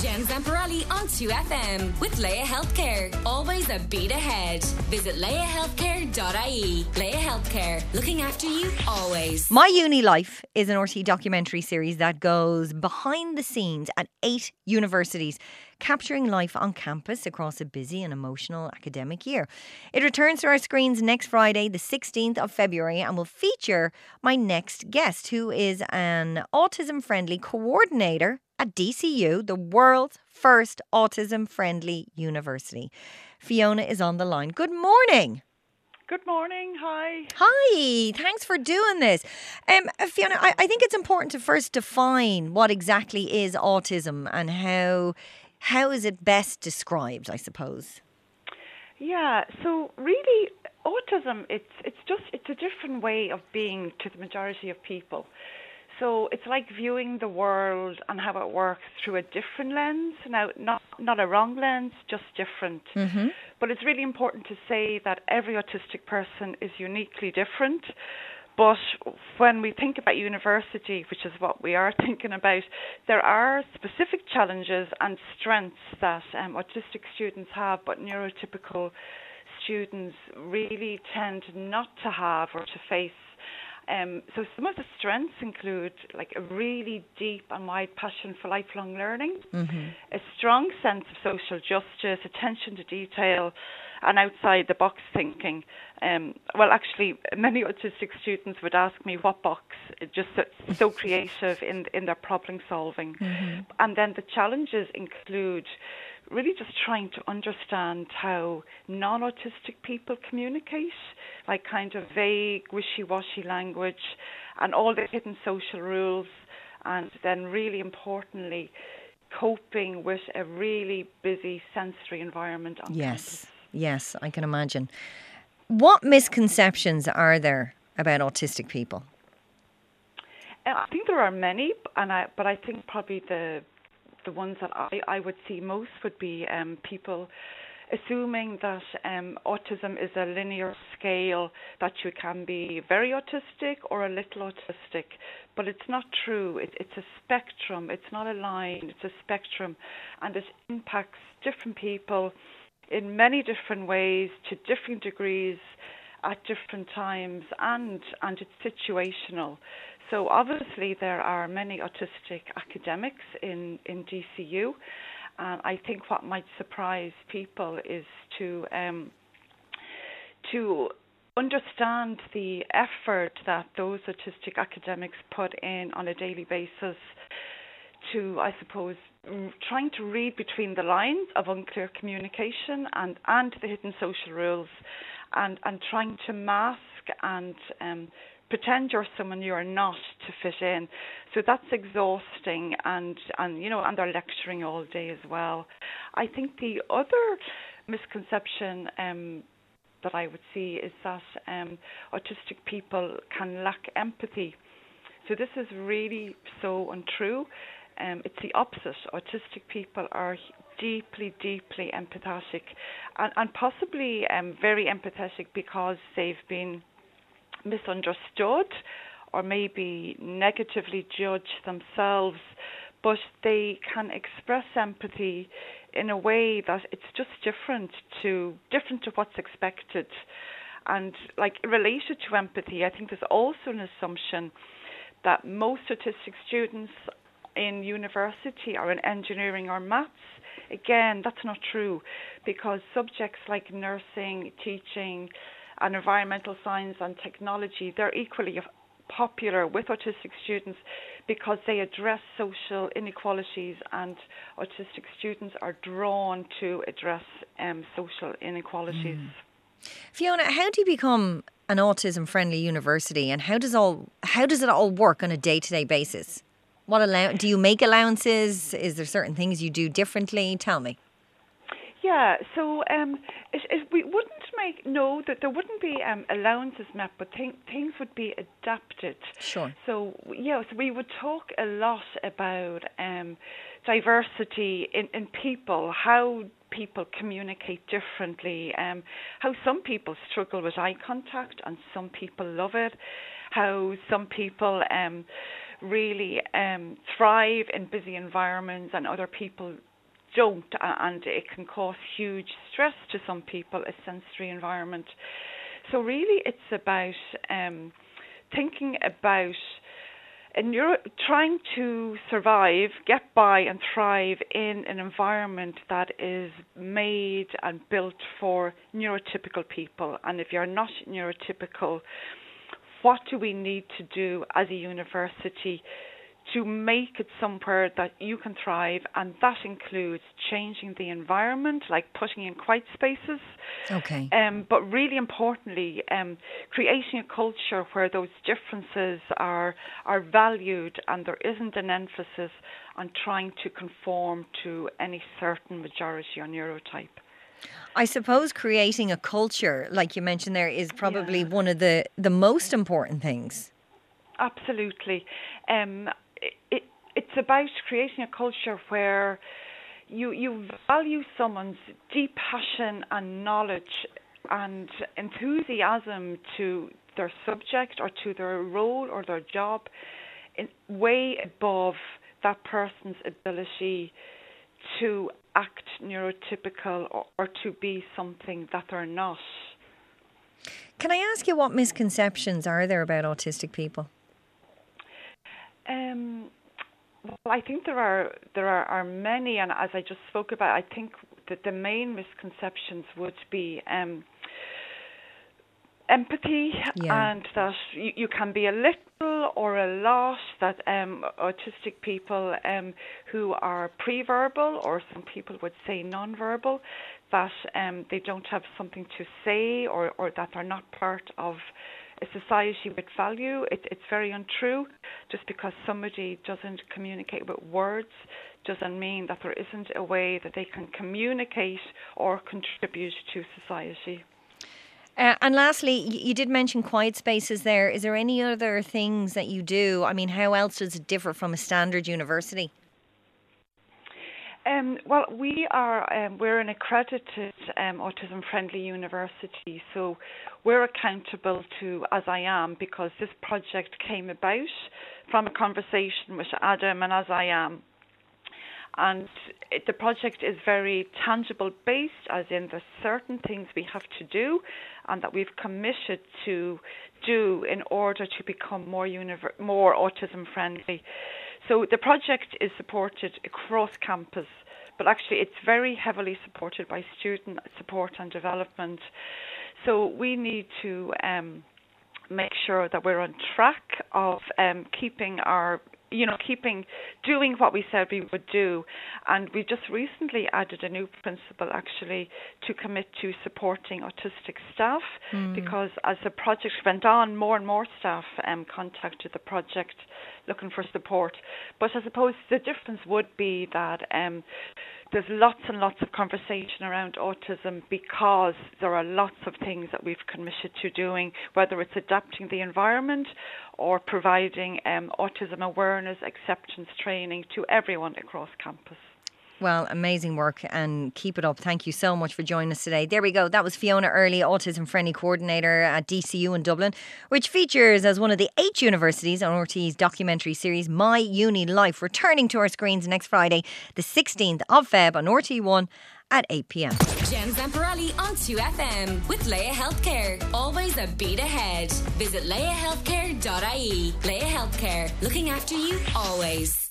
Jen Zamparelli on 2FM with Laya Healthcare. Always a beat ahead. Visit layahealthcare.ie. Laya Healthcare, looking after you always. My Uni Life is an RTÉ documentary series that goes behind the scenes at eight universities, capturing life on campus across a busy and emotional academic year. It returns to our screens next Friday, the 16th of February, and will feature my next guest, who is an autism friendly coordinator at DCU, the world's first autism friendly university. Fiona is on the line. Good morning. Good morning. Hi. Hi, thanks for doing this. Um, Fiona, I, I think it's important to first define what exactly is autism and how how is it best described, I suppose. Yeah, so really autism it's it's just it's a different way of being to the majority of people. So it's like viewing the world and how it works through a different lens. Now, not not a wrong lens, just different. Mm-hmm. But it's really important to say that every autistic person is uniquely different. But when we think about university, which is what we are thinking about, there are specific challenges and strengths that um, autistic students have, but neurotypical students really tend not to have or to face. Um, so some of the strengths include like a really deep and wide passion for lifelong learning, Mm-hmm. a strong sense of social justice, attention to detail, and outside the box thinking. Um, well, actually, many autistic students would ask me what box. Just so, so creative in in their problem solving, and then the challenges include really just trying to understand how non-autistic people communicate, like kind of vague, wishy-washy language, and all the hidden social rules, and then really importantly, coping with a really busy sensory environment on Yes, yes, I can imagine. What misconceptions are there about autistic people? Uh, I think there are many, and I, but I think probably the the ones that I, I would see most would be um, people assuming that um, autism is a linear scale, that you can be very autistic or a little autistic, but it's not true. It, it's a spectrum. It's not a line. It's a spectrum, and it impacts different people in many different ways to different degrees at different times, and and it's situational. So obviously there are many autistic academics in, in DCU. And I think what might surprise people is to um, to understand the effort that those autistic academics put in on a daily basis to, I suppose, trying to read between the lines of unclear communication and, and the hidden social rules and, and trying to mask and um, pretend you're someone you're not to fit in. So that's exhausting and, and you know, and they're lecturing all day as well. I think the other misconception um, that I would see is that um, autistic people can lack empathy. So this is really so untrue. Um, it's the opposite. Autistic people are deeply, deeply empathetic, and, and possibly um, very empathetic because they've been misunderstood or maybe negatively judged themselves, but they can express empathy in a way that it's just different to different to what's expected. And like related to empathy, I think there's also an assumption that most autistic students in university or in engineering or maths. Again, that's not true because subjects like nursing, teaching, and environmental science and technology, they're equally popular with autistic students because they address social inequalities and autistic students are drawn to address um, social inequalities. Fiona, how do you become an autism friendly university and how does all how does it all work on a day to day basis? What allow do you make allowances? Is there certain things you do differently? Tell me. Yeah, so um, it, it, we wouldn't make no that there wouldn't be um, allowances met, but th- things would be adapted. Sure. So yes, we would talk a lot about um, diversity in, in people, how people communicate differently, um, how some people struggle with eye contact and some people love it, how some people um, really um, thrive in busy environments and other people don't, and it can cause huge stress to some people, a sensory environment. So, really, it's about um, thinking about and you're trying to survive, get by, and thrive in an environment that is made and built for neurotypical people. And if you're not neurotypical, what do we need to do as a university to make it somewhere that you can thrive, and that includes changing the environment, like putting in quiet spaces. Okay. Um, but really importantly, um, creating a culture where those differences are are valued, and there isn't an emphasis on trying to conform to any certain majority or neurotype. I suppose creating a culture, like you mentioned there, is probably yeah. one of the, the most important things. Absolutely. Um, it, it's about creating a culture where you you value someone's deep passion and knowledge and enthusiasm to their subject or to their role or their job in way above that person's ability to act neurotypical or, or to be something that they're not. Can I ask you what misconceptions are there about autistic people? Um, well, I think there are there are, are many, and as I just spoke about, I think that the main misconceptions would be um, empathy yeah. and that you, you, can be a little or a lot that um, autistic people um, who are pre-verbal or some people would say non-verbal that um, they don't have something to say or, or that they're not part of a society with value. It, it's very untrue. Just because somebody doesn't communicate with words doesn't mean that there isn't a way that they can communicate or contribute to society. Uh, and lastly, you did mention quiet spaces there. Is there any other things that you do? I mean, how else does it differ from a standard university? Um, well, we are um, we're an accredited um, autism friendly university, so we're accountable to AsIAm because this project came about from a conversation with Adam and AsIAm. And it, the project is very tangible based, as in there's certain things we have to do and that we've committed to do in order to become more univer- more autism friendly. So the project is supported across campus, but actually it's very heavily supported by student support and development. So we need to um, make sure that we're on track of um, keeping our you know, keeping doing what we said we would do. And we just recently added a new principle actually to commit to supporting autistic staff mm. because as the project went on, more and more staff um, contacted the project looking for support. But I suppose the difference would be that um, there's lots and lots of conversation around autism because there are lots of things that we've committed to doing, whether it's adapting the environment or providing um, autism awareness acceptance training to everyone across campus. Well, amazing work and keep it up. Thank you so much for joining us today. There we go. That was Fiona Earley, Autism Friendly Coordinator at DCU in Dublin, which features as one of the eight universities on RTÉ's documentary series My Uni Life, returning to our screens next Friday, the 16th of Feb on RTÉ1 at 8 pm. Jen Zamparelli on 2FM with Laya Healthcare. Always a beat ahead. Visit layahealthcare.ie. Laya Healthcare, looking after you always.